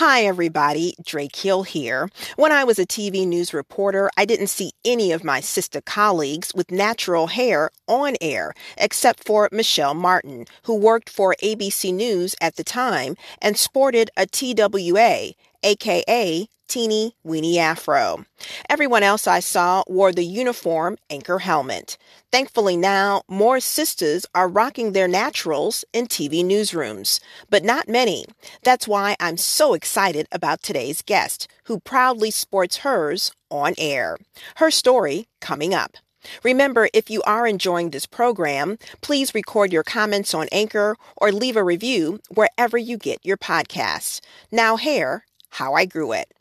Hi, everybody. Drake Hill here. When I was a TV news reporter, I didn't see any of my sister colleagues with natural hair on air, except for Michelle Martin, who worked for ABC News at the time and sported a TWA, aka teeny weeny afro. Everyone else I saw wore the uniform anchor helmet. Thankfully now, more sisters are rocking their naturals in TV newsrooms, but not many. That's why I'm so excited about today's guest, who proudly sports hers on air. Her story coming up. Remember, if you are enjoying this program, please record your comments on Anchor or leave a review wherever you get your podcasts. Now, hair, how I grew it.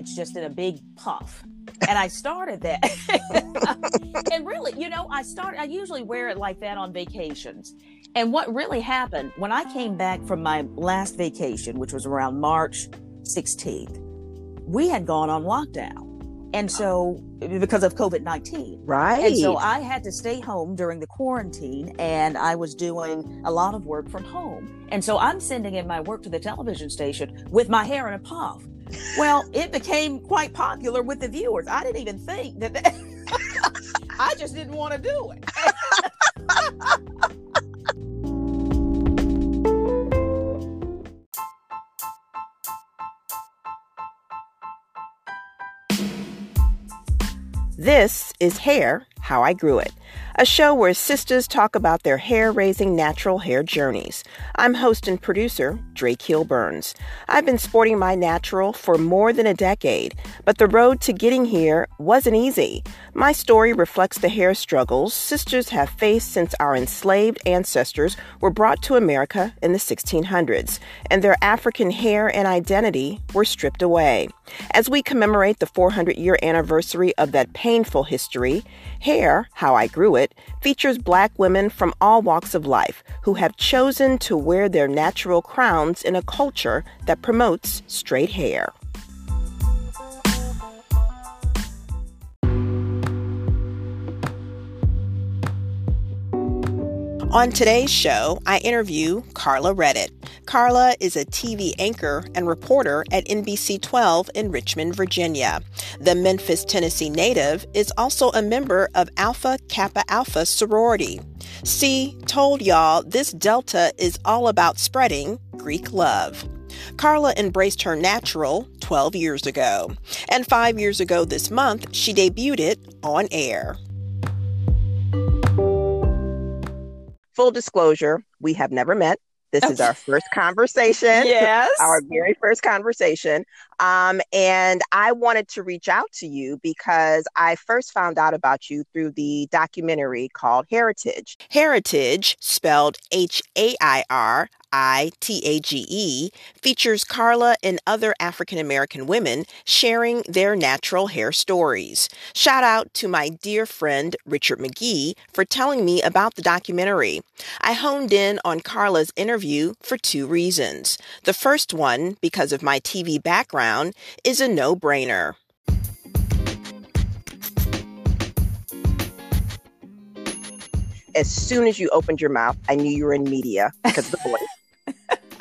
It's just in a big puff. And I started that. and really, you know, I start I usually wear it like that on vacations. And what really happened when I came back from my last vacation, which was around March 16th, we had gone on lockdown. And so, because of COVID 19. Right. And so I had to stay home during the quarantine and I was doing a lot of work from home. And so I'm sending in my work to the television station with my hair in a puff. Well, it became quite popular with the viewers. I didn't even think that, that I just didn't want to do it. This is Hair How I Grew It, a show where sisters talk about their hair raising natural hair journeys. I'm host and producer Drake Hill Burns. I've been sporting my natural for more than a decade, but the road to getting here wasn't easy. My story reflects the hair struggles sisters have faced since our enslaved ancestors were brought to America in the 1600s, and their African hair and identity were stripped away. As we commemorate the 400 year anniversary of that painful history, Hair, How I Grew It, features black women from all walks of life who have chosen to wear their natural crowns in a culture that promotes straight hair. On today's show, I interview Karla Redditte. Karla is a TV anchor and reporter at NBC 12 in Richmond, Virginia. The Memphis, Tennessee native is also a member of Alpha Kappa Alpha sorority. See, told y'all this Delta is all about spreading Greek love. Karla embraced her natural 12 years ago, and five years ago this month, she debuted it on air. Full disclosure, we have never met. This is our first conversation. Yes. Our very first conversation. Um, and I wanted to reach out to you because I first found out about you through the documentary called Hairitage. Hairitage, spelled H A I R I T A G E, features Karla and other African American women sharing their natural hair stories. Shout out to my dear friend Richard McGee for telling me about the documentary. I honed in on Karla's interview for two reasons. The first one, because of my TV background, is a no brainer. As soon as you opened your mouth, I knew you were in media because of the voice.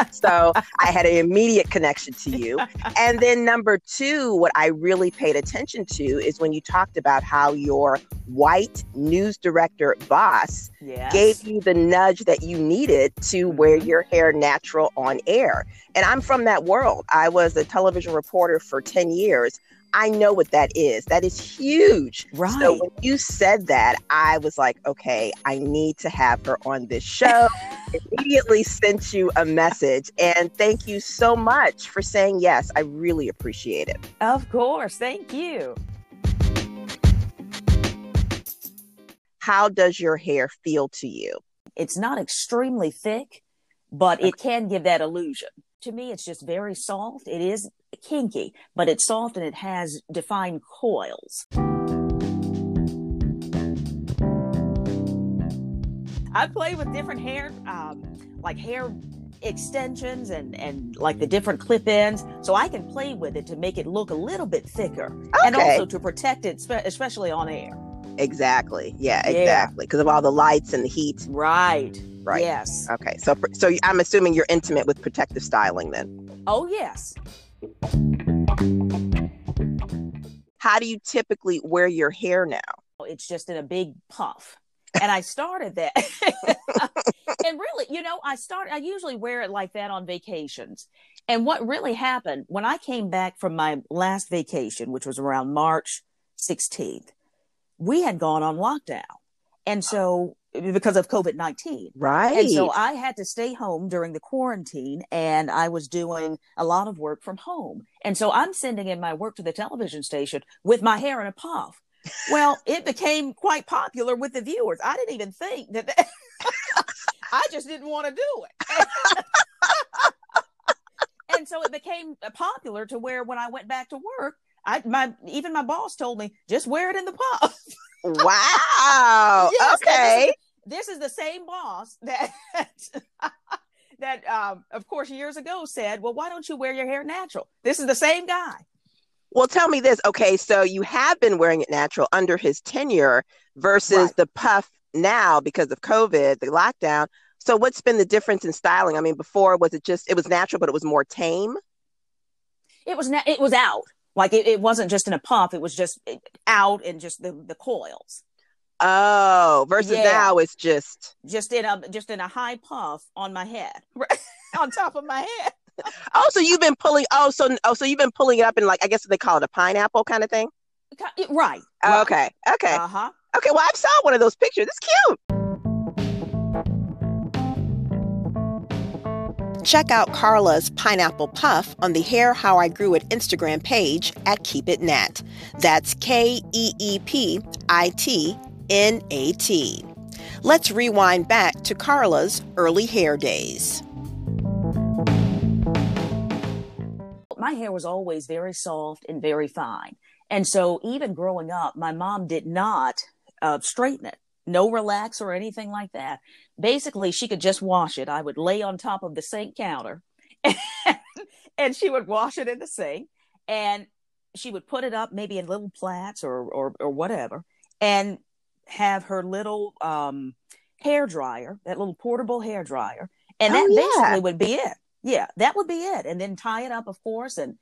so I had an immediate connection to you. And then number two, what I really paid attention to is when you talked about how your white news director boss Yes. gave you the nudge that you needed to wear Mhm. your hair natural on air. And I'm from that world. I was a television reporter for 10 years. I know what that is. That is huge. Right. So when you said that, I was like, okay, I need to have her on this show. Immediately sent you a message. And thank you so much for saying yes. I really appreciate it. Of course. Thank you. How does your hair feel to you? It's not extremely thick, but it can give that illusion. To me, it's just very soft. It is kinky, but it's soft and it has defined coils. I play with different hair, um, like hair extensions and, and like the different clip ends. So I can play with it to make it look a little bit thicker and also to protect it, spe- especially on air. Exactly. Yeah, exactly. Because of all the lights and the heat. Right. Right. Yes. Okay. So so I'm assuming you're intimate with protective styling then. Oh yes. How do you typically wear your hair now? It's just in a big puff. And I started that. and really, you know, I start I usually wear it like that on vacations. And what really happened when I came back from my last vacation, which was around March 16th, we had gone on lockdown. And so because of COVID 19. Right. And so I had to stay home during the quarantine and I was doing a lot of work from home. And so I'm sending in my work to the television station with my hair in a puff. Well, it became quite popular with the viewers. I didn't even think that, that I just didn't want to do it. and so it became popular to where when I went back to work, I my even my boss told me just wear it in the puff. Wow. yes, okay. This is, this is, the same boss that that um, of course years ago said, "Well, why don't you wear your hair natural?" This is the same guy. Well, tell me this. Okay, so you have been wearing it natural under his tenure versus right. the puff now because of COVID, the lockdown. So what's been the difference in styling? I mean, before was it just it was natural, but it was more tame? It was na- it was out. Like it, it wasn't just in a puff; it was just out and just the the coils. Oh, versus yeah. now it's just just in a just in a high puff on my head, on top of my head. oh, so you've been pulling. Oh, so oh, so you've been pulling it up in like I guess they call it a pineapple kind of thing. Right. right. Okay. Okay. Uh huh. Okay. Well, I saw one of those pictures. It's cute. Check out Karla's pineapple puff on the Hair How I Grew It Instagram page at Keep It Nat. That's K E E P I T N A T. Let's rewind back to Karla's early hair days. My hair was always very soft and very fine. And so, even growing up, my mom did not uh, straighten it no relax or anything like that. Basically, she could just wash it. I would lay on top of the sink counter and, and she would wash it in the sink and she would put it up maybe in little plaits or, or, or whatever and have her little um, hair dryer, that little portable hair dryer. And that oh, yeah. basically would be it. Yeah, that would be it. And then tie it up, of course, and,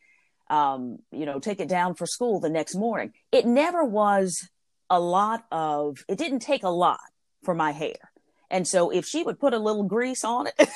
um, you know, take it down for school the next morning. It never was a lot of, it didn't take a lot for my hair. And so if she would put a little grease on it,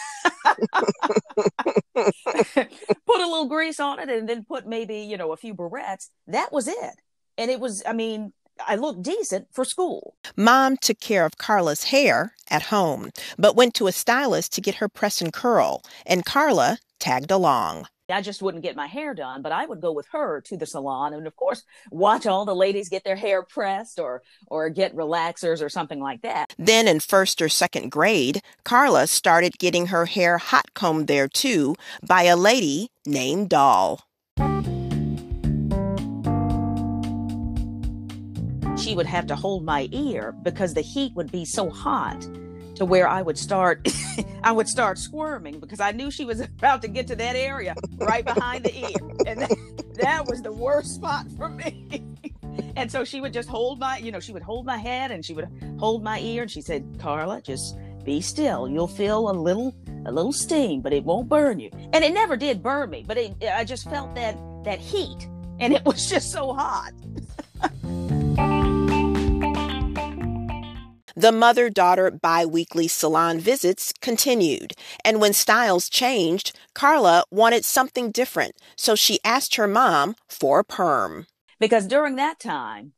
put a little grease on it and then put maybe, you know, a few barrettes, that was it. And it was, I mean, I looked decent for school. Mom took care of Karla's hair at home, but went to a stylist to get her press and curl, and Karla tagged along. I just wouldn't get my hair done, but I would go with her to the salon and of course watch all the ladies get their hair pressed or or get relaxers or something like that. Then in first or second grade, Karla started getting her hair hot combed there too by a lady named Doll. She would have to hold my ear because the heat would be so hot to where I would start I would start squirming because I knew she was about to get to that area right behind the ear. And that, that was the worst spot for me. and so she would just hold my, you know, she would hold my head and she would hold my ear and she said, "Karla, just be still. You'll feel a little a little sting, but it won't burn you." And it never did burn me, but it, I just felt that that heat and it was just so hot. The mother daughter bi weekly salon visits continued, and when styles changed, Karla wanted something different, so she asked her mom for a perm. Because during that time,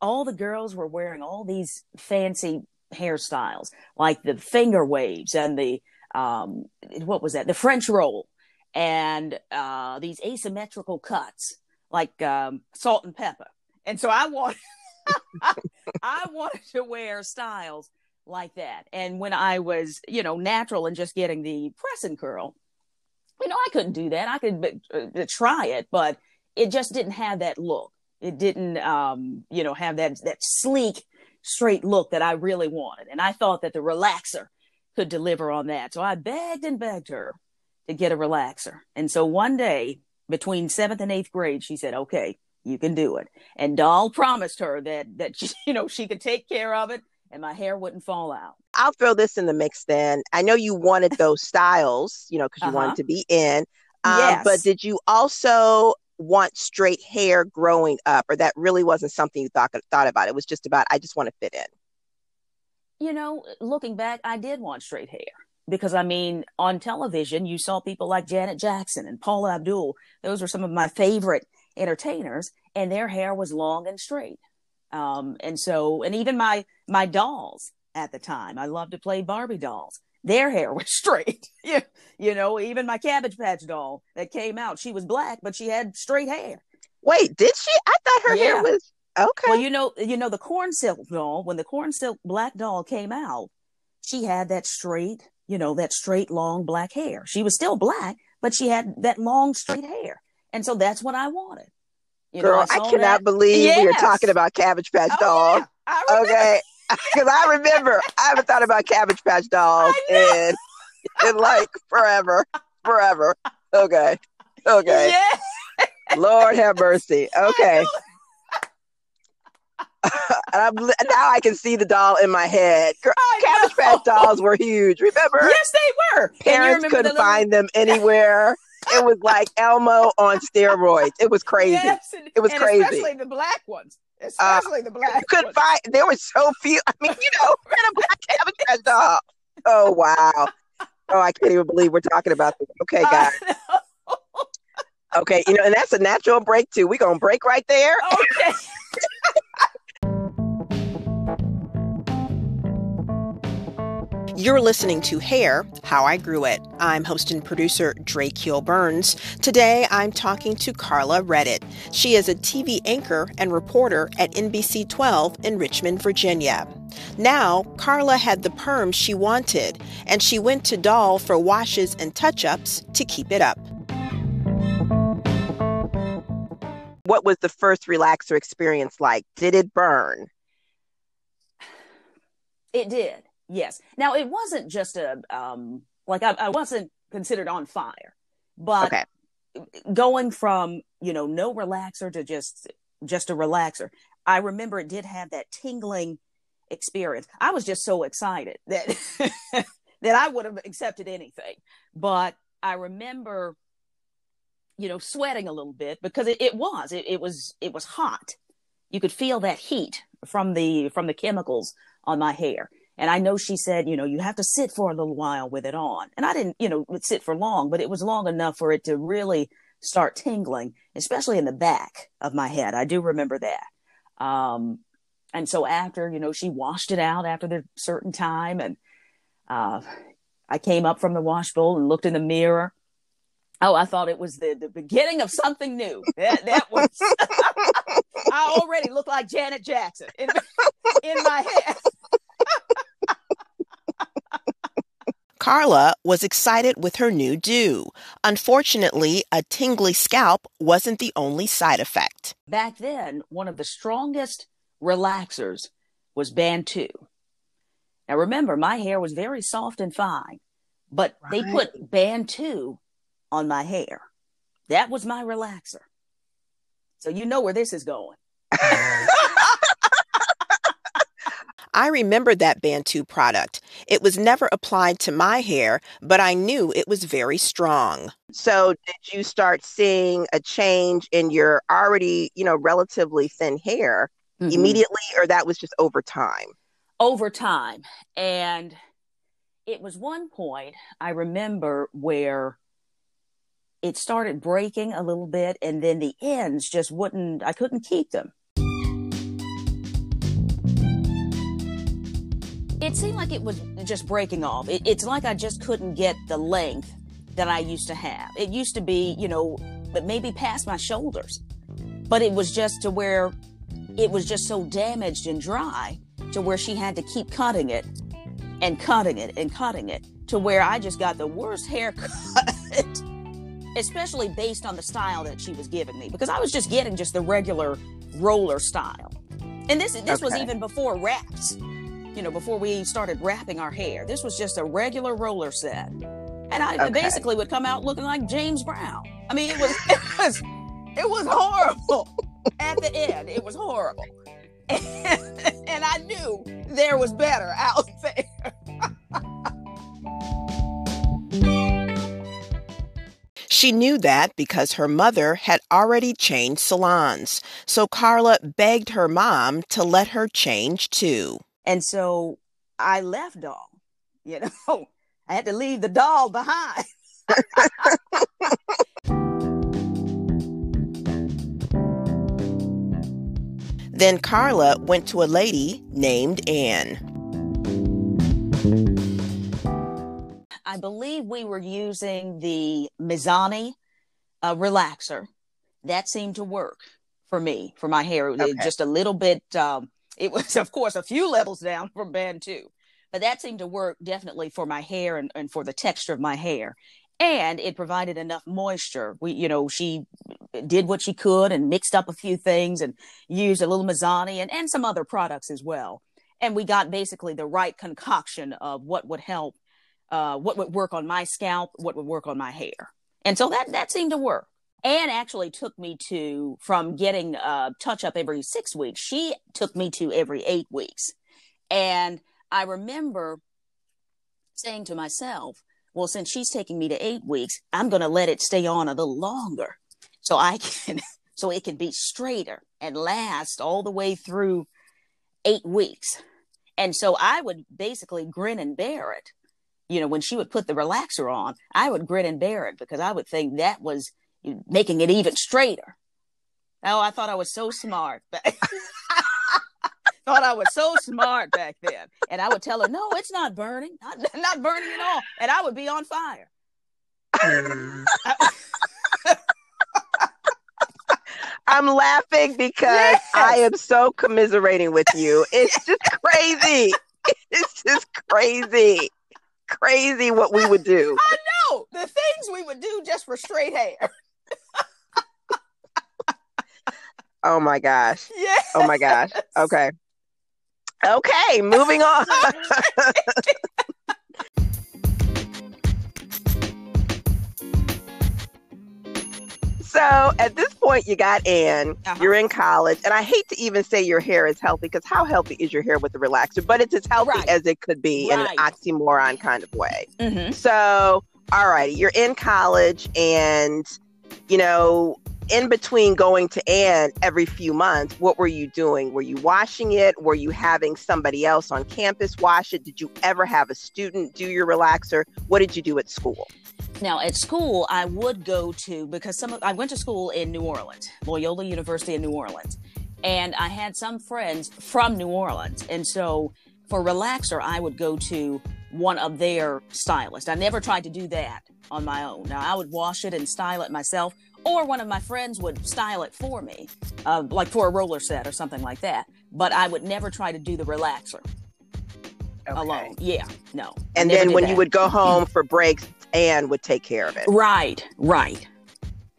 all the girls were wearing all these fancy hairstyles, like the finger waves and the, um, what was that? The French roll and uh, these asymmetrical cuts, like um, salt and pepper. And so I wanted. I wanted to wear styles like that. And when I was, you know, natural and just getting the press and curl, you know, I couldn't do that. I could uh, try it, but it just didn't have that look. It didn't, um, you know, have that that sleek, straight look that I really wanted. And I thought that the relaxer could deliver on that. So I begged and begged her to get a relaxer. And so one day, between seventh and eighth grade, she said, "Okay, you can do it. And Doll promised her that that she, you know she could take care of it and my hair wouldn't fall out. I'll throw this in the mix then. I know you wanted those styles, you know, because you uh-huh. wanted to be in. Um, yes. But did you also want straight hair growing up, or that really wasn't something you thought thought about? It was just about I just want to fit in. You know, looking back, I did want straight hair because I mean, on television, you saw people like Janet Jackson and Paula Abdul. Those were some of my favorite entertainers, and their hair was long and straight. Um, and so, and even my my dolls at the time, I loved to play Barbie dolls. Their hair was straight. you, you know, even my Cabbage Patch doll that came out, she was black, but she had straight hair. Wait, did she? I thought her yeah. hair was okay. Well, you know, you know the corn silk doll. When the corn silk black doll came out, she had that straight, you know, that straight long black hair. She was still black, but she had that long straight hair, and so that's what I wanted. You Girl, know, I, I, cannot that. believe yes. we are talking about Cabbage Patch oh, Dolls. Yeah. Okay, because I remember I haven't thought about Cabbage Patch Dolls in in like forever, forever. Okay, okay. Yeah. Lord have mercy. Okay. and I'm, now I can see the doll in my head. Girl, Cabbage Patch dolls were huge. Remember? Yes, they were. Parents couldn't little... find them anywhere it was like Elmo on steroids. It was crazy. Yes, and, it was crazy. Especially the black ones. Uh, especially uh, the black. You could ones. find. There were so few. I mean, you know, we're in a black cabbage patch doll. Oh wow. Oh, I can't even believe we're talking about this. Okay, guys. Okay, you know, and that's a natural break too. We're gonna break right there. Okay. You're listening to Hair, How I Grew It. I'm host and producer Drake Hill Burns. Today I'm talking to Karla Redditte. She is a TV anchor and reporter at NBC 12 in Richmond, Virginia. Now, Karla had the perm she wanted, and she went to Doll for washes and touch ups to keep it up. What was the first relaxer experience like? Did it burn? It did. Yes. Now it wasn't just a um like I, I wasn't considered on fire, but okay. going from you know no relaxer to just just a relaxer. I remember it did have that tingling experience. I was just so excited that that I would have accepted anything. But I remember, you know, sweating a little bit because it, it was it, it was it was hot. You could feel that heat from the from the chemicals on my hair. And I know she said, you know, you have to sit for a little while with it on. And I didn't, you know, sit for long, but it was long enough for it to really start tingling, especially in the back of my head. I do remember that. Um, and so after, you know, she washed it out after the certain time and, uh, I came up from the wash bowl and looked in the mirror. Oh, I thought it was the, the beginning of something new. That, that was, I already looked like Janet Jackson in, in my head. Karla was excited with her new do. Unfortunately, a tingly scalp wasn't the only side effect. Back then, one of the strongest relaxers was Bantu. Now remember, my hair was very soft and fine, but right. they put Bantu on my hair. That was my relaxer. So you know where this is going. I remembered that Bantu product. It was never applied to my hair, but I knew it was very strong. So, did you start seeing a change in your already, you know, relatively thin hair mm-hmm. immediately, or that was just over time? Over time. And it was one point I remember where it started breaking a little bit, and then the ends just wouldn't, I couldn't keep them. It seemed like it was just breaking off. It, it's like I just couldn't get the length that I used to have. It used to be, you know, but maybe past my shoulders. But it was just to where it was just so damaged and dry to where she had to keep cutting it and cutting it and cutting it to where I just got the worst haircut, especially based on the style that she was giving me because I was just getting just the regular roller style. And this this okay. was even before wraps you know, before we started wrapping our hair. This was just a regular roller set. And I okay. basically would come out looking like James Brown. I mean, it was, it was, it was horrible. at the end. It was horrible. And, and I knew there was better out there. She knew that because her mother had already changed salons. So Karla begged her mom to let her change too. And so I left doll. You know, I had to leave the doll behind. then Karla went to a lady named Anne. I believe we were using the Mizani uh, relaxer. That seemed to work for me, for my hair. Okay. Just a little bit. Um, it was, of course, a few levels down from Bantu, but that seemed to work definitely for my hair and, and for the texture of my hair. And it provided enough moisture. We, you know, she did what she could and mixed up a few things and used a little Mizani and, and some other products as well. And we got basically the right concoction of what would help, uh, what would work on my scalp, what would work on my hair. And so that, that seemed to work. Anne actually took me to from getting touch up every six weeks. She took me to every eight weeks. And I remember saying to myself, well, since she's taking me to eight weeks, I'm going to let it stay on a little longer so I can, so it can be straighter and last all the way through eight weeks. And so I would basically grin and bear it. You know, when she would put the relaxer on, I would grin and bear it because I would think that was making it even straighter. Oh, I thought I was so smart. thought I was so smart back then. And I would tell her, no, it's not burning, not, not burning at all. And I would be on fire. I'm laughing because yes. I am so commiserating with you. It's just crazy. It's just crazy. Crazy what we would do. I know the things we would do just for straight hair. Oh my gosh. Yes. Oh my gosh. Okay. Okay, moving on. so at this point, you got Anne, uh-huh. you're in college, and I hate to even say your hair is healthy because how healthy is your hair with the relaxer? But it's as healthy right. as it could be right. in an oxymoron kind of way. Mm-hmm. So, all righty, you're in college, and you know, in between going to Anne every few months, what were you doing? Were you washing it? Were you having somebody else on campus wash it? Did you ever have a student do your relaxer? What did you do at school? Now, at school, I would go to because some of, I went to school in New Orleans, Loyola University in New Orleans, and I had some friends from New Orleans, and so for relaxer, I would go to one of their stylists. I never tried to do that on my own. Now, I would wash it and style it myself, or one of my friends would style it for me, uh, like for a roller set or something like that. But I would never try to do the relaxer okay. alone. Yeah, no. And then when that. you would go home for breaks, Anne would take care of it. Right, right.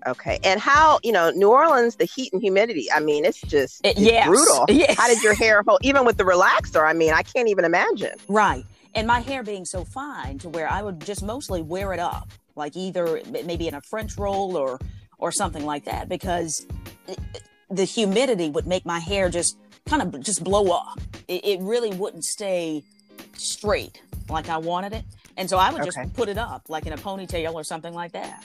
Okay. And how, you know, New Orleans, the heat and humidity, I mean, it's just it's yes. brutal. Yes. How did your hair hold? Even with the relaxer, I mean, I can't even imagine. Right. And my hair being so fine to where I would just mostly wear it up, like either maybe in a French roll or or something like that because it, the humidity would make my hair just kind of just blow up. It, it, really wouldn't stay straight like I wanted it. And so I would just put it up like in a ponytail or something like that.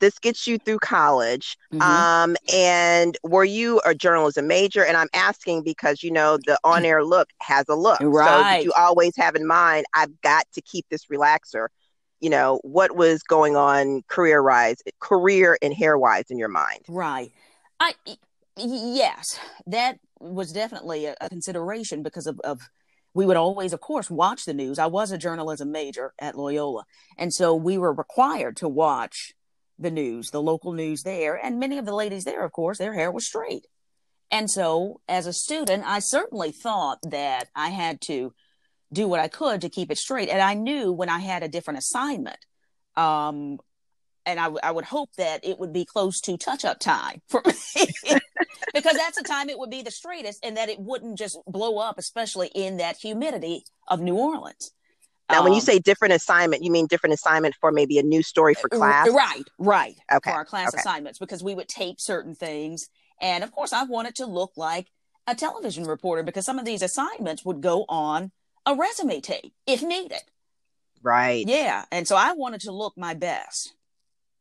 This gets you through college. Mm-hmm. Um, and were you a journalism major? And I'm asking because, you know, the on air look has a look. Right. So did you always have in mind, I've got to keep this relaxer you know, what was going on career wise, career and hair wise in your mind? Right. I, yes, that was definitely a, a consideration because of, of, we would always, of course, watch the news. I was a journalism major at Loyola. And so we were required to watch the news, the local news there. And many of the ladies there, of course, their hair was straight. And so as a student, I certainly thought that I had to do what I could to keep it straight. And I knew when I had a different assignment, um, and I, w- I would hope that it would be close to touch up time for me because that's the time it would be the straightest and that it wouldn't just blow up, especially in that humidity of New Orleans. Now, um, when you um, say different assignment, you mean different assignment for maybe a new story for class? Right, right. Okay. For our class okay. assignments, because we would tape certain things. And of course, I wanted to look like a television reporter because some of these assignments would go on a resume tape if needed. Right. Yeah. And so I wanted to look my best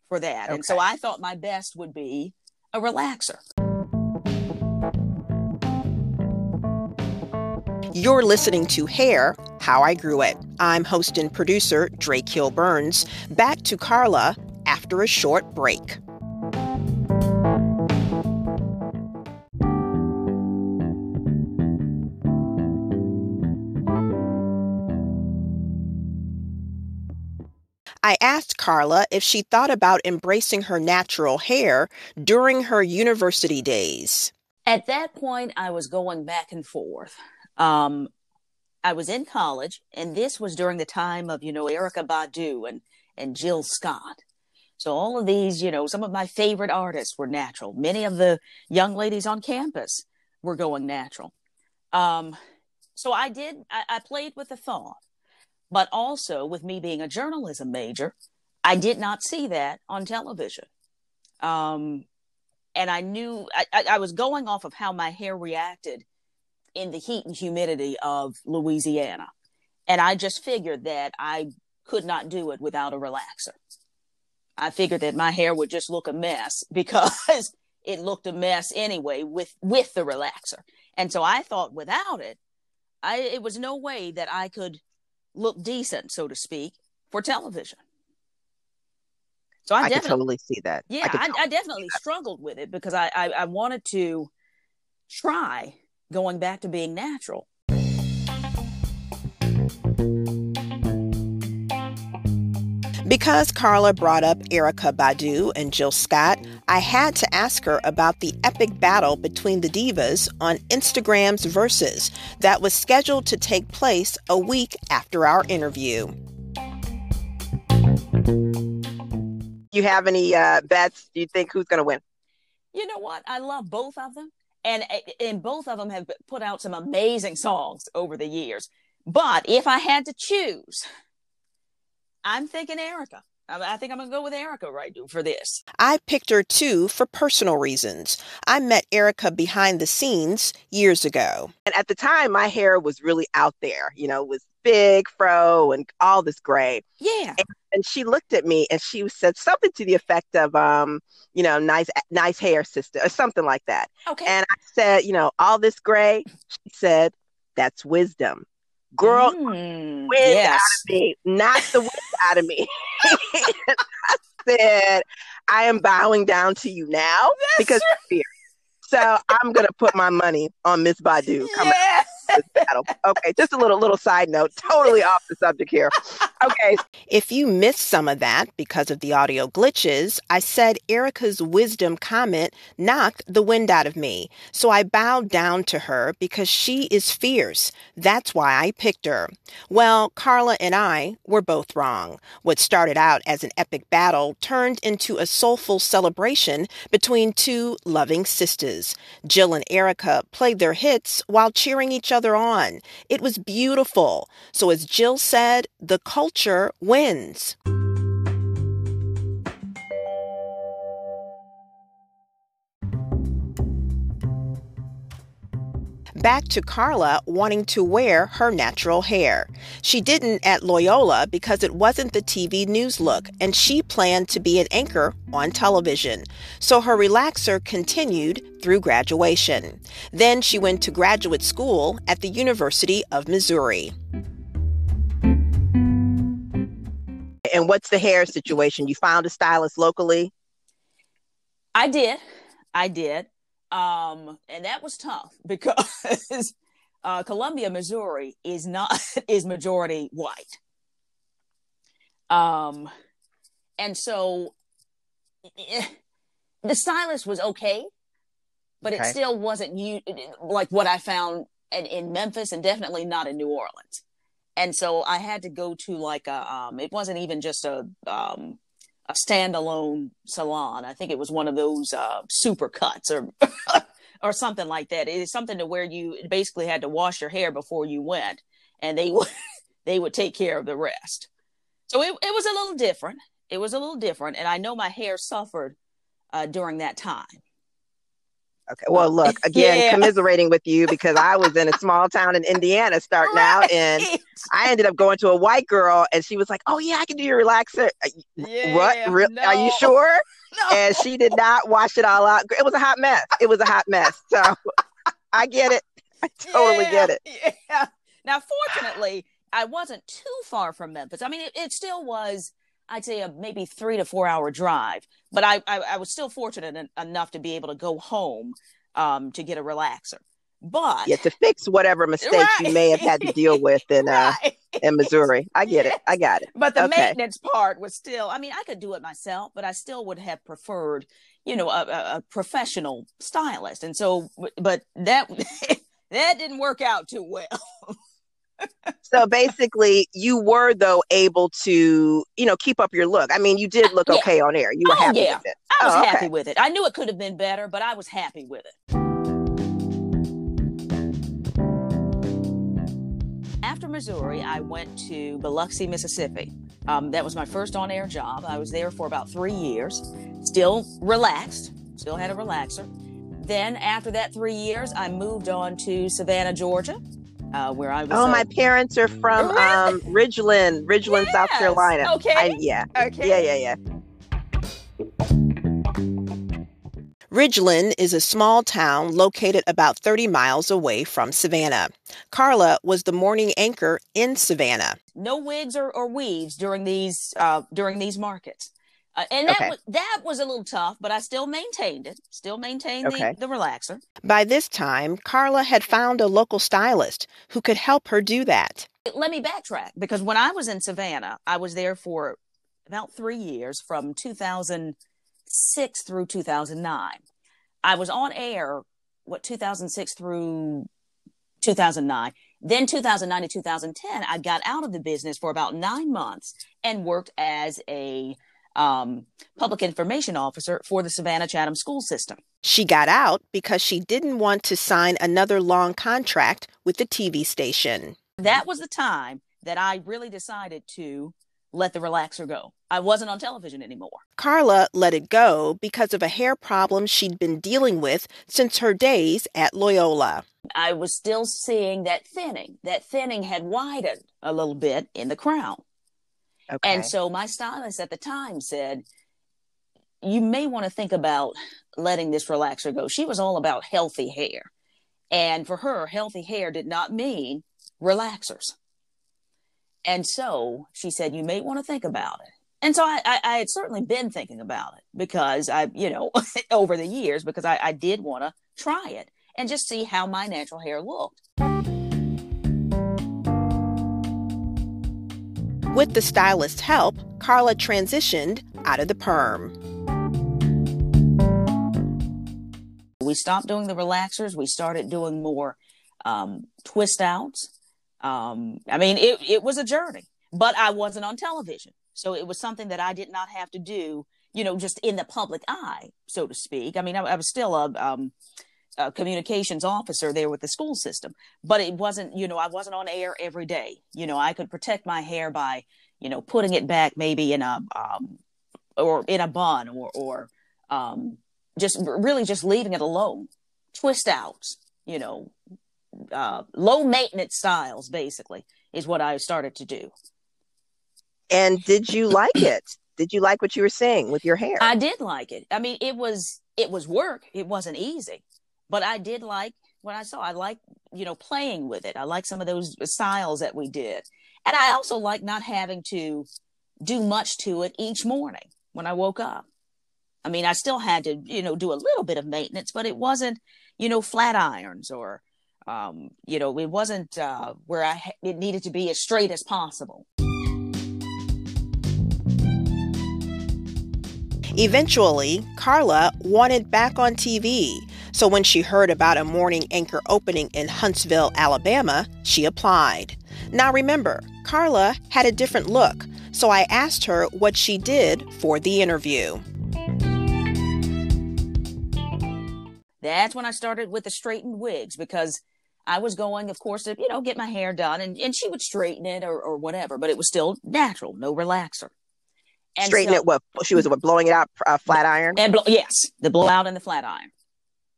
for that. Okay. And so I thought my best would be a relaxer. You're listening to Hair, How I Grew It. I'm host and producer Drake Hill Burns. Back to Karla after a short break. I asked Karla if she thought about embracing her natural hair during her university days. At that point, I was going back and forth. Um, I was in college, and this was during the time of, you know, Erykah Badu and, and Jill Scott. So all of these, you know, some of my favorite artists were natural. Many of the young ladies on campus were going natural. Um, so I did, I, I played with the thought, but also with me being a journalism major, I did not see that on television. Um, and I knew I, I was going off of how my hair reacted in the heat and humidity of Louisiana. And I just figured that I could not do it without a relaxer. I figured that my hair would just look a mess because it looked a mess anyway with with the relaxer. And so I thought without it, I it was no way that I could look decent, so to speak, for television. So I, I could totally see that. Yeah, I, I, I definitely struggled with it because I, I, I wanted to try going back to being natural. Because Karla brought up Erykah Badu and Jill Scott, I had to ask her about the epic battle between the divas on Instagram's Verzuz that was scheduled to take place a week after our interview. You have any uh, bets? Do you think who's going to win? You know what? I love both of them and and both of them have put out some amazing songs over the years. But if I had to choose, I'm thinking Erykah. I think I'm going to go with Erykah right for this. I picked her too for personal reasons. I met Erykah behind the scenes years ago. And at the time, my hair was really out there. You know, it was big fro and all this gray. Yeah. And, and she looked at me and she said something to the effect of, um, you know, nice, nice hair, sister, or something like that. Okay. And I said, you know, all this gray. She said, that's wisdom girl, mm, wind yes. out of me, knock the wind out of me. I said, I am bowing down to you now That's because of fear. So I'm gonna put my money on Miss Badu coming yeah. This battle. Okay, just a little little side note, totally off the subject here. Okay. If you missed some of that because of the audio glitches, I said Erykah's wisdom comment knocked the wind out of me. So I bowed down to her because she is fierce. That's why I picked her. Well, Karla and I were both wrong. What started out as an epic battle turned into a soulful celebration between two loving sisters. Jill and Erykah played their hits while cheering each other on. It was beautiful. So as Jill said, the culture culture wins. Back to Karla wanting to wear her natural hair. She didn't at Loyola because it wasn't the TV news look, and she planned to be an anchor on television. So her relaxer continued through graduation. Then she went to graduate school at the University of Missouri. And what's the hair situation? You found a stylist locally? I did. I did. Um, and that was tough because uh, Columbia, Missouri is not is majority white. Um, and so eh, the stylist was okay, but okay. it still wasn't you like what I found in, in Memphis and definitely not in New Orleans and so I had to go to like a um, it wasn't even just a um, a standalone salon. I think it was one of those uh, super cuts or or something like that. It is something to where you basically had to wash your hair before you went, and they would they would take care of the rest. So it, it was a little different. It was a little different. And I know my hair suffered uh, during that time. Okay. Well, look, again, yeah. commiserating with you because I was in a small town in Indiana starting right. out and I ended up going to a white girl and she was like, Oh yeah, I can do your relaxer. Yeah, what? Re- no. Are you sure? No. And she did not wash it all out. It was a hot mess. It was a hot mess. So I get it. I totally yeah, get it. Yeah. Now, fortunately, I wasn't too far from Memphis. I mean, it, it still was, I'd say, a maybe three to four hour drive, but I, I, I was still fortunate en- enough to be able to go home um, to get a relaxer. But yeah, to fix whatever mistakes right. you may have had to deal with in uh in Missouri. I get yes. it. I got it. But the okay. maintenance part was still. I mean, I could do it myself, but I still would have preferred, you know, a, a professional stylist. And so, but that that didn't work out too well. so basically, you were though able to, you know, keep up your look. I mean, you did look yeah. okay on air. You were oh, happy yeah. with it. I was oh, happy with it. I knew it could have been better, but I was happy with it. After Missouri, I went to Biloxi, Mississippi. Um, that was my first on-air job. I was there for about three years. Still relaxed. Still had a relaxer. Then after that three years, I moved on to Savannah, Georgia, uh, where I was. Oh, my parents are from um, Ridgeland, Ridgeland, yes. South Carolina. Okay. I, yeah. Okay. Yeah, yeah, yeah. Ridgeland is a small town located about 30 miles away from Savannah. Karla was the morning anchor in Savannah. No wigs or, or weaves during these uh, during these markets. Uh, and that okay. was that was a little tough, but I still maintained it. Still maintained okay. the, the relaxer. By this time, Karla had found a local stylist who could help her do that. Let me backtrack because when I was in Savannah, I was there for about three years, from 2006 through 2009. I was on air what 2006 through 2009. Then 2009 to 2010, I got out of the business for about nine months and worked as a um, public information officer for the Savannah Chatham school system. She got out because she didn't want to sign another long contract with the TV station. That was the time that I really decided to let the relaxer go. I wasn't on television anymore. Karla let it go because of a hair problem she'd been dealing with since her days at Loyola. I was still seeing that thinning. That thinning had widened a little bit in the crown. Okay. And so my stylist at the time said, you may want to think about letting this relaxer go. She was all about healthy hair. And for her, healthy hair did not mean relaxers. And so she said, you may want to think about it. And so I, I, I had certainly been thinking about it because I, you know, over the years, because I, I did want to try it and just see how my natural hair looked. With the stylist's help, Karla transitioned out of the perm. We stopped doing the relaxers. We started doing more um, twist outs. Um, I mean, it, it was a journey, but I wasn't on television. So it was something that I did not have to do, you know, just in the public eye, so to speak. I mean, I, I was still a, um, a communications officer there with the school system, but it wasn't, you know, I wasn't on air every day. You know, I could protect my hair by, you know, putting it back maybe in a, um, or in a bun or, or, um, just really just leaving it alone. Twist outs, you know, uh, low maintenance styles basically is what I started to do. And did you like it? Did you like what you were seeing with your hair? I did like it. I mean, it was it was work. It wasn't easy. But I did like what I saw. I like, you know, playing with it. I like some of those styles that we did. And I also like not having to do much to it each morning when I woke up. I mean, I still had to, you know, do a little bit of maintenance, but it wasn't, you know, flat irons or, um, you know, it wasn't uh, where I ha- it needed to be as straight as possible. Eventually, Karla wanted back on TV so when she heard about a morning anchor opening in Huntsville, Alabama, she applied. Now remember, Karla had a different look, so I asked her what she did for the interview. That's when I started with the straightened wigs because I was going, of course, to, you know, get my hair done and, and she would straighten it or, or whatever, but it was still natural, no relaxer. And straighten so, it what she was what blowing it out uh, flat iron and blow, yes the blowout and the flat iron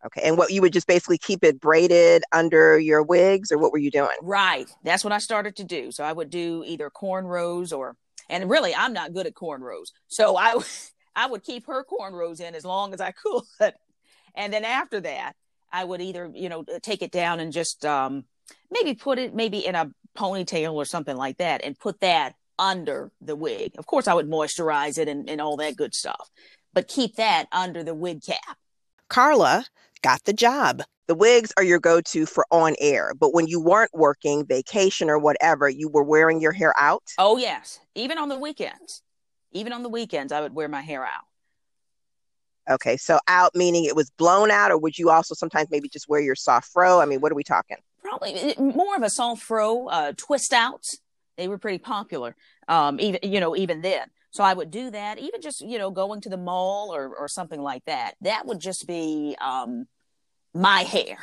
okay and what you would just basically keep it braided under your wigs or what were you doing right that's what i started to do so i would do either cornrows or and really i'm not good at cornrows so i i would keep her cornrows in as long as i could and then after that I would either, you know, take it down and just um, maybe put it maybe in a ponytail or something like that and put that under the wig. Of course, I would moisturize it and, and all that good stuff, but keep that under the wig cap. Karla got the job. The wigs are your go to for on air, but when you weren't working, vacation, or whatever, you were wearing your hair out? Oh, yes. Even on the weekends. Even on the weekends, I would wear my hair out. Okay, so out meaning it was blown out, or would you also sometimes maybe just wear your soft fro? I mean, what are we talking? Probably more of a soft fro, uh, twist outs. They were pretty popular, um, even you know even then. So I would do that, even just you know going to the mall or or something like that. That would just be um, my hair.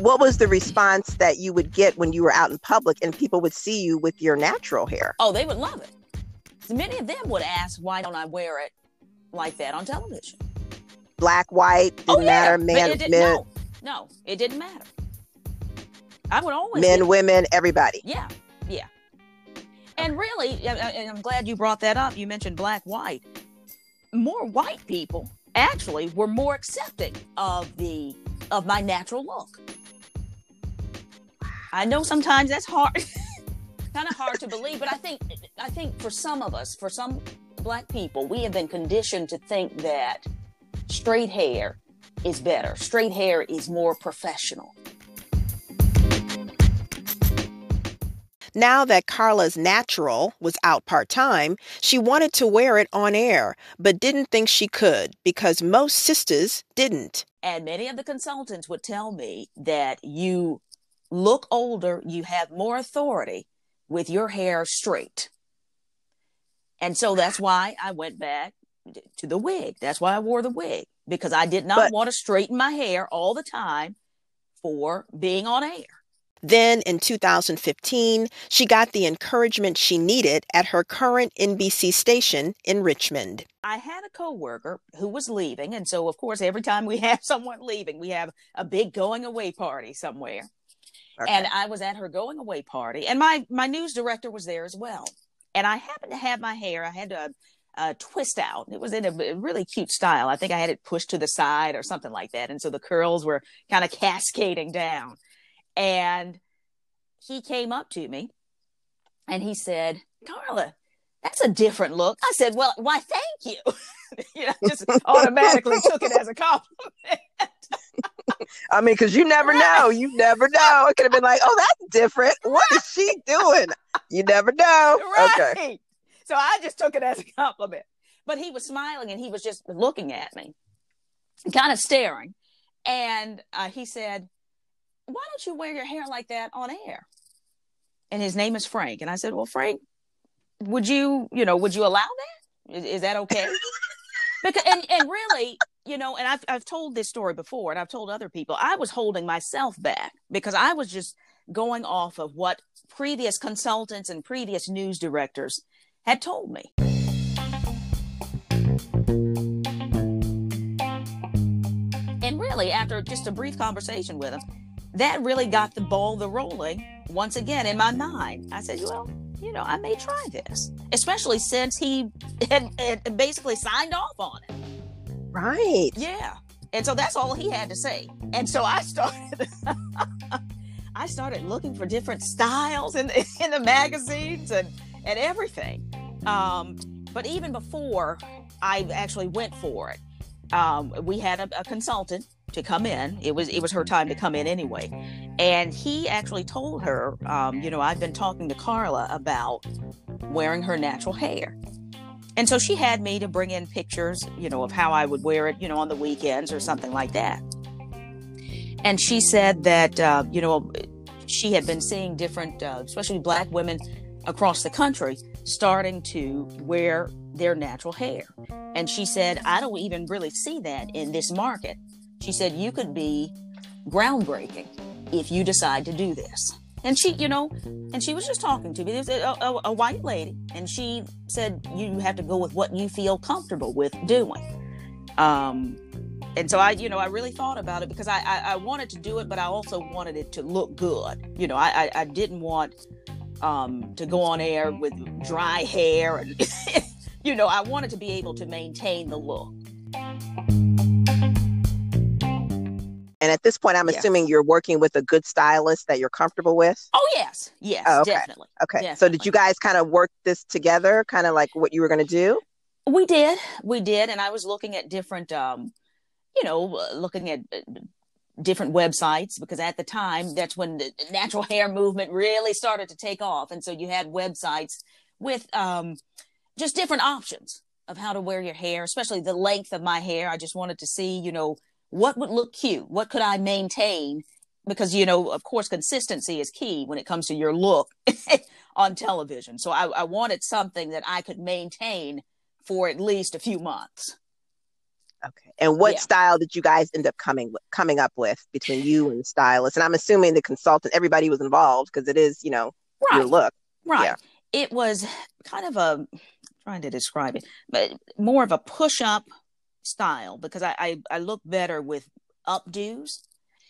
what was the response that you would get when you were out in public and people would see you with your natural hair? Oh, they would love it. Many of them would ask, why don't I wear it like that on television? Black, white, didn't oh, yeah. matter, man, it men. No, no, it didn't matter. I would always men, women, everybody. Yeah, yeah. And really, and I'm glad you brought that up. You mentioned black, white. More white people actually were more accepting of the of my natural look. I know sometimes that's hard, kind of hard to believe, but I think I think for some of us, for some black people, we have been conditioned to think that straight hair is better. Straight hair is more professional. Now that Karla's natural was out part time, she wanted to wear it on air, but didn't think she could because most sisters didn't. And many of the consultants would tell me that you look older, you have more authority with your hair straight. And so that's why I went back to the wig. That's why I wore the wig because I did not but, want to straighten my hair all the time for being on air. Then in 2015, she got the encouragement she needed at her current NBC station in Richmond. I had a coworker who was leaving, and so of course every time we have someone leaving, we have a big going away party somewhere. Okay. And I was at her going away party, and my my news director was there as well. And I happened to have my hair. I had a, a twist out. It was in a really cute style. I think I had it pushed to the side or something like that, and so the curls were kind of cascading down. And he came up to me, and he said, "Karla, that's a different look." I said, "Well, why? Thank you." you know, just automatically took it as a compliment. I mean, because you never know. You never know. It could have been like, oh, that's different. What is she doing? You never know. Right. Okay. So I just took it as a compliment. But he was smiling and he was just looking at me, kind of staring. And uh, he said, Why don't you wear your hair like that on air? And his name is Frank. And I said, Well, Frank, would you, you know, would you allow that? Is, is that okay? because and, and really you know, and I've I've told this story before, and I've told other people. I was holding myself back because I was just going off of what previous consultants and previous news directors had told me. And really, after just a brief conversation with him, that really got the ball the rolling once again in my mind. I said, well, you know, I may try this, especially since he had, had basically signed off on it. Right. Yeah. And so that's all he had to say. And so I started I started looking for different styles in the, in the magazines and and everything. Um, but even before I actually went for it, um, we had a, a consultant to come in. It was it was her time to come in anyway, and he actually told her, um, you know, I've been talking to Karla about wearing her natural hair, and so she had me to bring in pictures, you know, of how I would wear it, you know, on the weekends or something like that. And she said that, uh, you know, she had been seeing different, uh, especially black women across the country starting to wear their natural hair. And she said, I don't even really see that in this market. She said, You could be groundbreaking if you decide to do this. And she, you know, and she was just talking to me. There's a, a, a, white lady, and she said, "You have to go with what you feel comfortable with doing." Um, and so I, you know, I really thought about it because I, I, I, wanted to do it, but I also wanted it to look good. You know, I, I, I didn't want um, to go on air with dry hair, and you know, I wanted to be able to maintain the look. And at this point, I'm assuming you're working with a good stylist that you're comfortable with. Oh yes, yes, oh, okay. definitely. Okay. Definitely. So did you guys kind of work this together, kind of like what you were going to do? We did, we did, and I was looking at different, um, you know, uh, looking at uh, different websites because at the time that's when the natural hair movement really started to take off, and so you had websites with um, just different options of how to wear your hair, especially the length of my hair. I just wanted to see, you know what would look cute? What could I maintain? Because, you know, of course, consistency is key when it comes to your look on television. So I, I wanted something that I could maintain for at least a few months. Okay. And what yeah. style did you guys end up coming coming up with between you and the stylist? And I'm assuming the consultant, everybody was involved because it is, you know, right. your look. Right. Yeah. It was kind of a I'm trying to describe it, but more of a push up style because I, I, I look better with updos.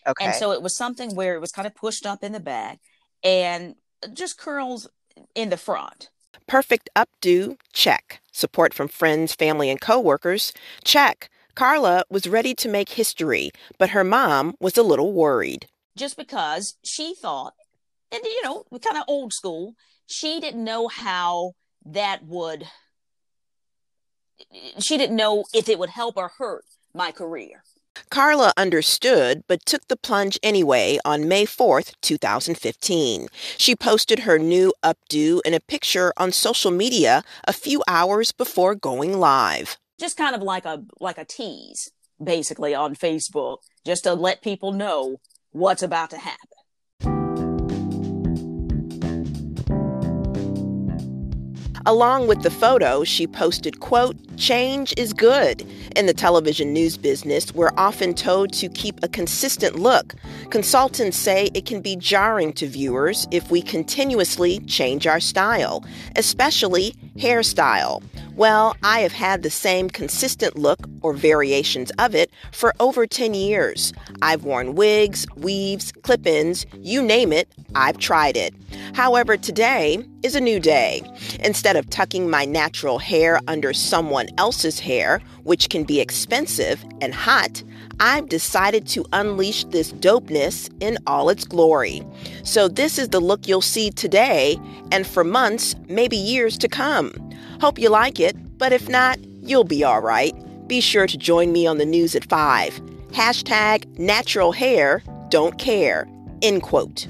Okay. And so it was something where it was kind of pushed up in the back and just curls in the front. Perfect updo, check. Support from friends, family, and coworkers, check. Karla was ready to make history, but her mom was a little worried. Just because she thought, and you know, kind of old school, she didn't know how that would she didn't know if it would help or hurt my career. Karla understood, but took the plunge anyway on May 4th, 2015. She posted her new updo in a picture on social media a few hours before going live. Just kind of like a like a tease, basically on Facebook, just to let people know what's about to happen. Along with the photo, she posted, quote, change is good. In the television news business, we're often told to keep a consistent look. Consultants say it can be jarring to viewers if we continuously change our style, especially hairstyle. Well, I have had the same consistent look or variations of it for over 10 years. I've worn wigs, weaves, clip ins, you name it, I've tried it. However, today is a new day. Instead of tucking my natural hair under someone else's hair, which can be expensive and hot, I've decided to unleash this dopeness in all its glory. So, this is the look you'll see today and for months, maybe years to come. Hope you like it, but if not, you'll be all right. Be sure to join me on the news at 5. Hashtag natural hair don't care. End quote.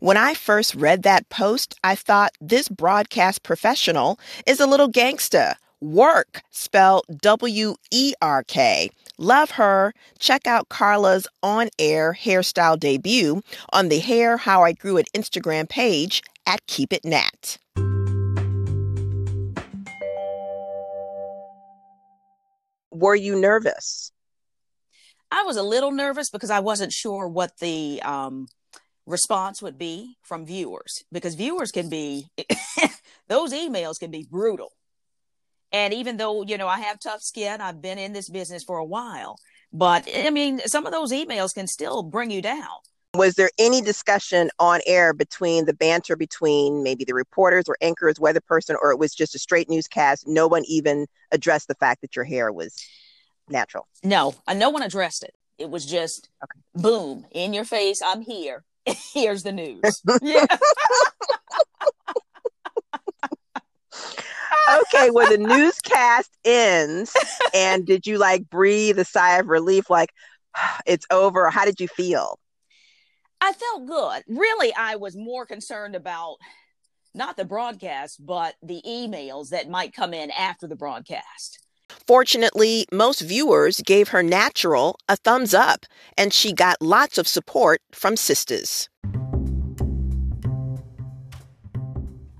When I first read that post, I thought this broadcast professional is a little gangsta. Werk, spelled W E R K. Love her. Check out Karla's on air hairstyle debut on the Hair How I Grew It Instagram page at Keep It Nat. Were you nervous? I was a little nervous because I wasn't sure what the um, response would be from viewers because viewers can be, those emails can be brutal. And even though, you know, I have tough skin, I've been in this business for a while, but I mean, some of those emails can still bring you down. Was there any discussion on air between the banter between maybe the reporters or anchors, weather person, or it was just a straight newscast? No one even addressed the fact that your hair was natural. No, no one addressed it. It was just okay. boom in your face. I'm here. Here's the news. yeah. okay, when the newscast ends, and did you like breathe a sigh of relief, like it's over? How did you feel? I felt good. Really, I was more concerned about not the broadcast, but the emails that might come in after the broadcast. Fortunately, most viewers gave her natural a thumbs up, and she got lots of support from sisters.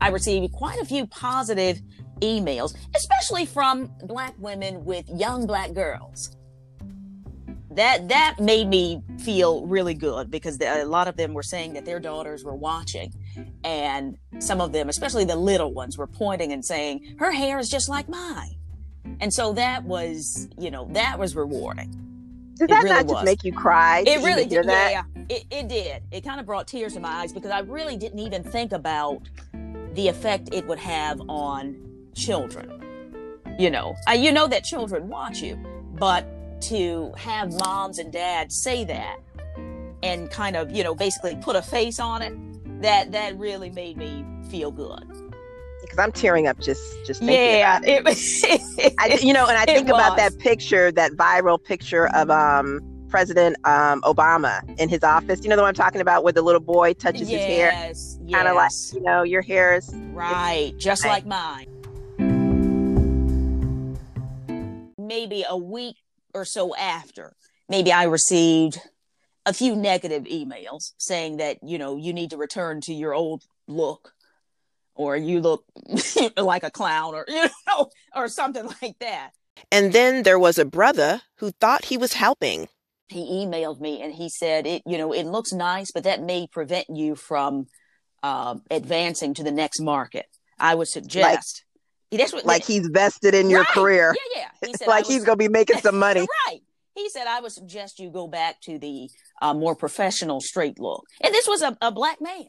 I received quite a few positive emails, especially from black women with young black girls. That that made me feel really good because a lot of them were saying that their daughters were watching, and some of them, especially the little ones, were pointing and saying, "Her hair is just like mine," and so that was, you know, that was rewarding. Did that really not just was. make you cry? It really did. Yeah, it, it did. It kind of brought tears to my eyes because I really didn't even think about the effect it would have on children. You know, I, you know that children watch you, but to have moms and dads say that and kind of, you know, basically put a face on it, that that really made me feel good. Because I'm tearing up just just thinking yeah, about it. it I, you know, and I think about that picture, that viral picture of um President um, Obama in his office. You know the one I'm talking about, where the little boy touches yes, his hair, yes. kind of like you know your hair is right, just right. like mine. Maybe a week or so after, maybe I received a few negative emails saying that, you know, you need to return to your old look or you look like a clown or, you know, or something like that. And then there was a brother who thought he was helping. He emailed me and he said, it, you know, it looks nice, but that may prevent you from uh, advancing to the next market. I would suggest that's what, like he's vested in your right. career. Yeah, yeah. He said like was, he's gonna be making some money. right. He said, I would suggest you go back to the uh, more professional straight look. And this was a, a black man.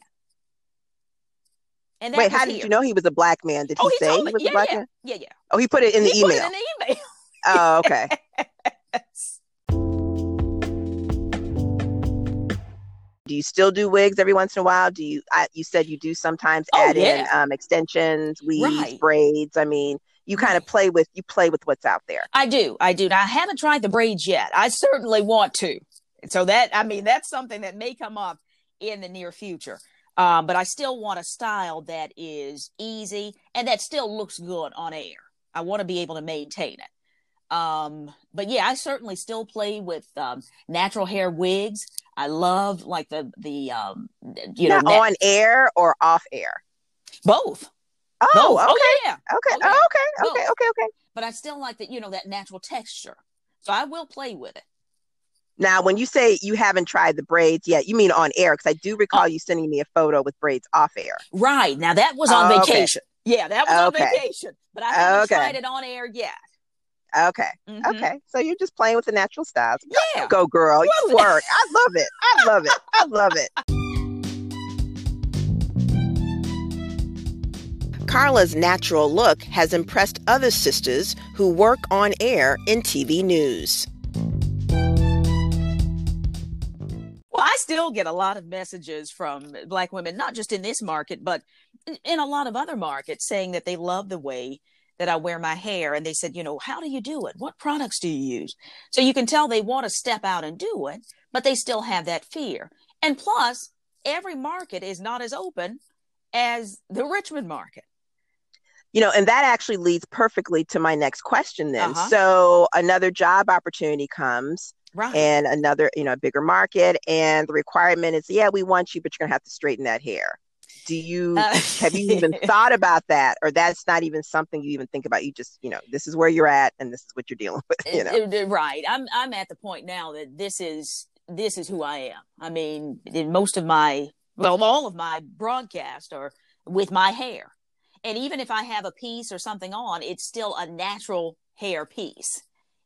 And Wait, how here. did you know he was a black man? Did he, oh, he say he was yeah, a black yeah. man? Yeah, yeah. Oh, he put it in he the email. in the email. oh, okay. do you still do wigs every once in a while? Do you? I, you said you do sometimes oh, add yeah. in um, extensions, weaves, right. braids. I mean, you kind of play with you play with what's out there. I do, I do. Now, I haven't tried the braids yet. I certainly want to. So that I mean, that's something that may come up in the near future. Um, but I still want a style that is easy and that still looks good on air. I want to be able to maintain it. Um, but yeah, I certainly still play with um, natural hair wigs. I love like the the um you know on air or off air. Both. Oh, Both. okay. Oh, yeah. Okay. Oh, yeah. Oh, okay. Okay. Okay. Okay. But I still like that, you know, that natural texture. So I will play with it. Now, when you say you haven't tried the braids yet, you mean on air? Because I do recall oh. you sending me a photo with braids off air. Right. Now that was on oh, vacation. Okay. Yeah, that was okay. on vacation. But I haven't okay. tried it on air yet. Okay. Mm-hmm. Okay. So you're just playing with the natural styles. Yeah. Go, girl. You work. I love it. I love it. I love it. Karla's natural look has impressed other sisters who work on air in TV news. Well, I still get a lot of messages from Black women, not just in this market, but in a lot of other markets, saying that they love the way that I wear my hair. And they said, you know, how do you do it? What products do you use? So you can tell they want to step out and do it, but they still have that fear. And plus, every market is not as open as the Richmond market. You know, and that actually leads perfectly to my next question then. Uh-huh. So another job opportunity comes. Right. And another, you know, a bigger market, and the requirement is, yeah, we want you, but you're gonna have to straighten that hair do you uh, have you even thought about that? Or that's not even something you even think about. You just you know this is where you're at and this is what you're dealing with you know? right. I'm i'm at the point now that this is this is who i am. I mean in most of my well all of my broadcasts are with my hair. And even if i have a piece or something on it's still a natural hair piece.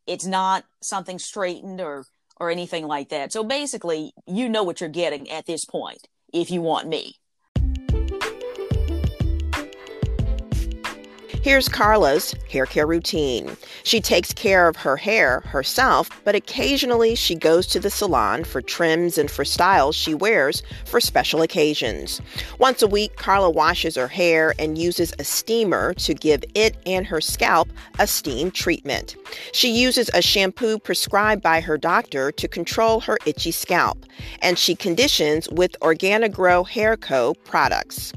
It's not something straightened or or anything like that. So basically you know what you're getting at this point if you want me Here's Karla's hair care routine. She takes care of her hair herself, but occasionally she goes to the salon for trims and for styles she wears for special occasions. Once a week, Karla washes her hair and uses a steamer to give it and her scalp a steam treatment. She uses a shampoo prescribed by her doctor to control her itchy scalp, and she conditions with Organigrow Hair Co. products.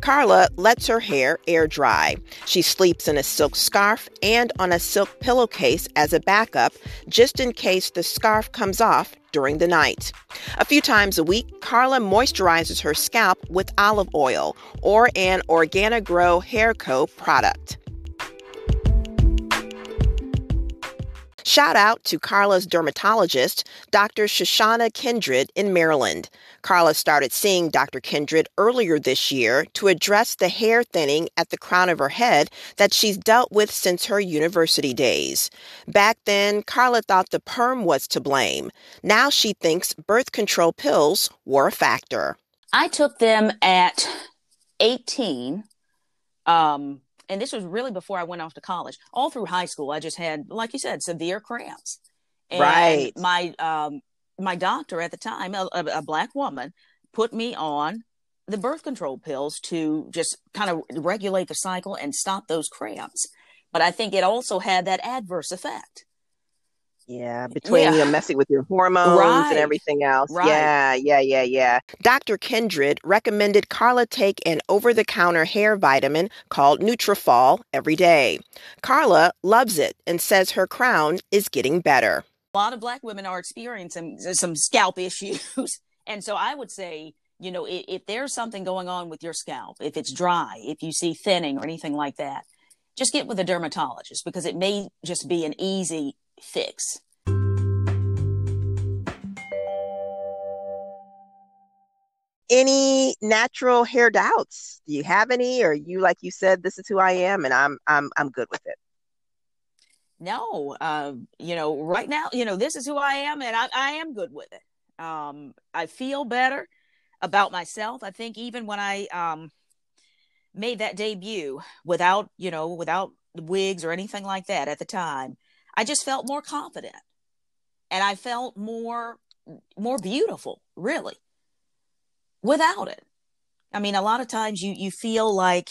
Karla lets her hair air dry. She She sleeps in a silk scarf and on a silk pillowcase as a backup, just in case the scarf comes off during the night. A few times a week, Karla moisturizes her scalp with olive oil or an Organigrow Hair Co. product. Shout out to Karla's dermatologist, Dr. Chesahna Kindred in Maryland. Karla started seeing Dr. Kindred earlier this year to address the hair thinning at the crown of her head that she's dealt with since her university days. Back then, Karla thought the perm was to blame. Now she thinks birth control pills were a factor. I took them at 18. Um, and this was really before I went off to college. All through high school, I just had, like you said, severe cramps. And right. My um, my doctor at the time, a, a, black woman, put me on the birth control pills to just kind of regulate the cycle and stop those cramps. But I think it also had that adverse effect. Yeah, between yeah. you know, messing with your hormones right. and everything else. Right. Yeah, yeah, yeah, yeah. Dr. Kindred recommended Karla take an over-the-counter hair vitamin called Nutrafol every day. Karla loves it and says her crown is getting better. A lot of black women are experiencing uh, some scalp issues, and so I would say you know, if, if, there's something going on with your scalp, if it's dry, if you see thinning or anything like that, just get with a dermatologist because it may just be an easy fix. Any natural hair doubts? Do you have any, or you like you said, this is who I am, and I'm I'm I'm good with it. No, uh, you know, right now, you know, this is who I am, and I, I am good with it. Um, I feel better about myself. I think even when I um, made that debut without, you know, without wigs or anything like that at the time, I just felt more confident and I felt more more beautiful, really. Without it. I mean, a lot of times you you feel like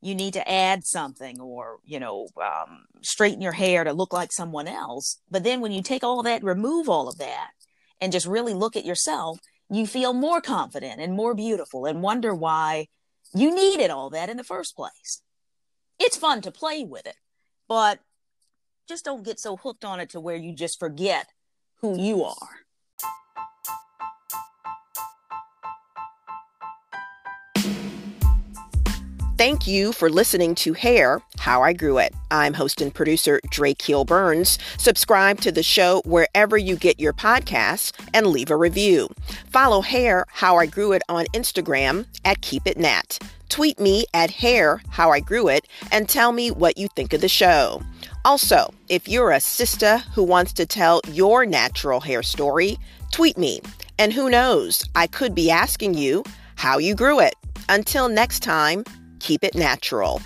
you need to add something or, you know, um, straighten your hair to look like someone else. But then when you take all that, remove all of that and just really look at yourself, you feel more confident and more beautiful and wonder why you needed all that in the first place. It's fun to play with it, but just don't get so hooked on it to where you just forget who you are. Thank you for listening to Hair How I Grew It. I'm host and producer Dre Keel Burns. Subscribe to the show wherever you get your podcasts and leave a review. Follow Hair How I Grew It on Instagram at Keep It Nat. Tweet me at Hair How I Grew It and tell me what you think of the show. Also, if you're a sister who wants to tell your natural hair story, tweet me. And who knows, I could be asking you how you grew it. Until next time, keep it natural.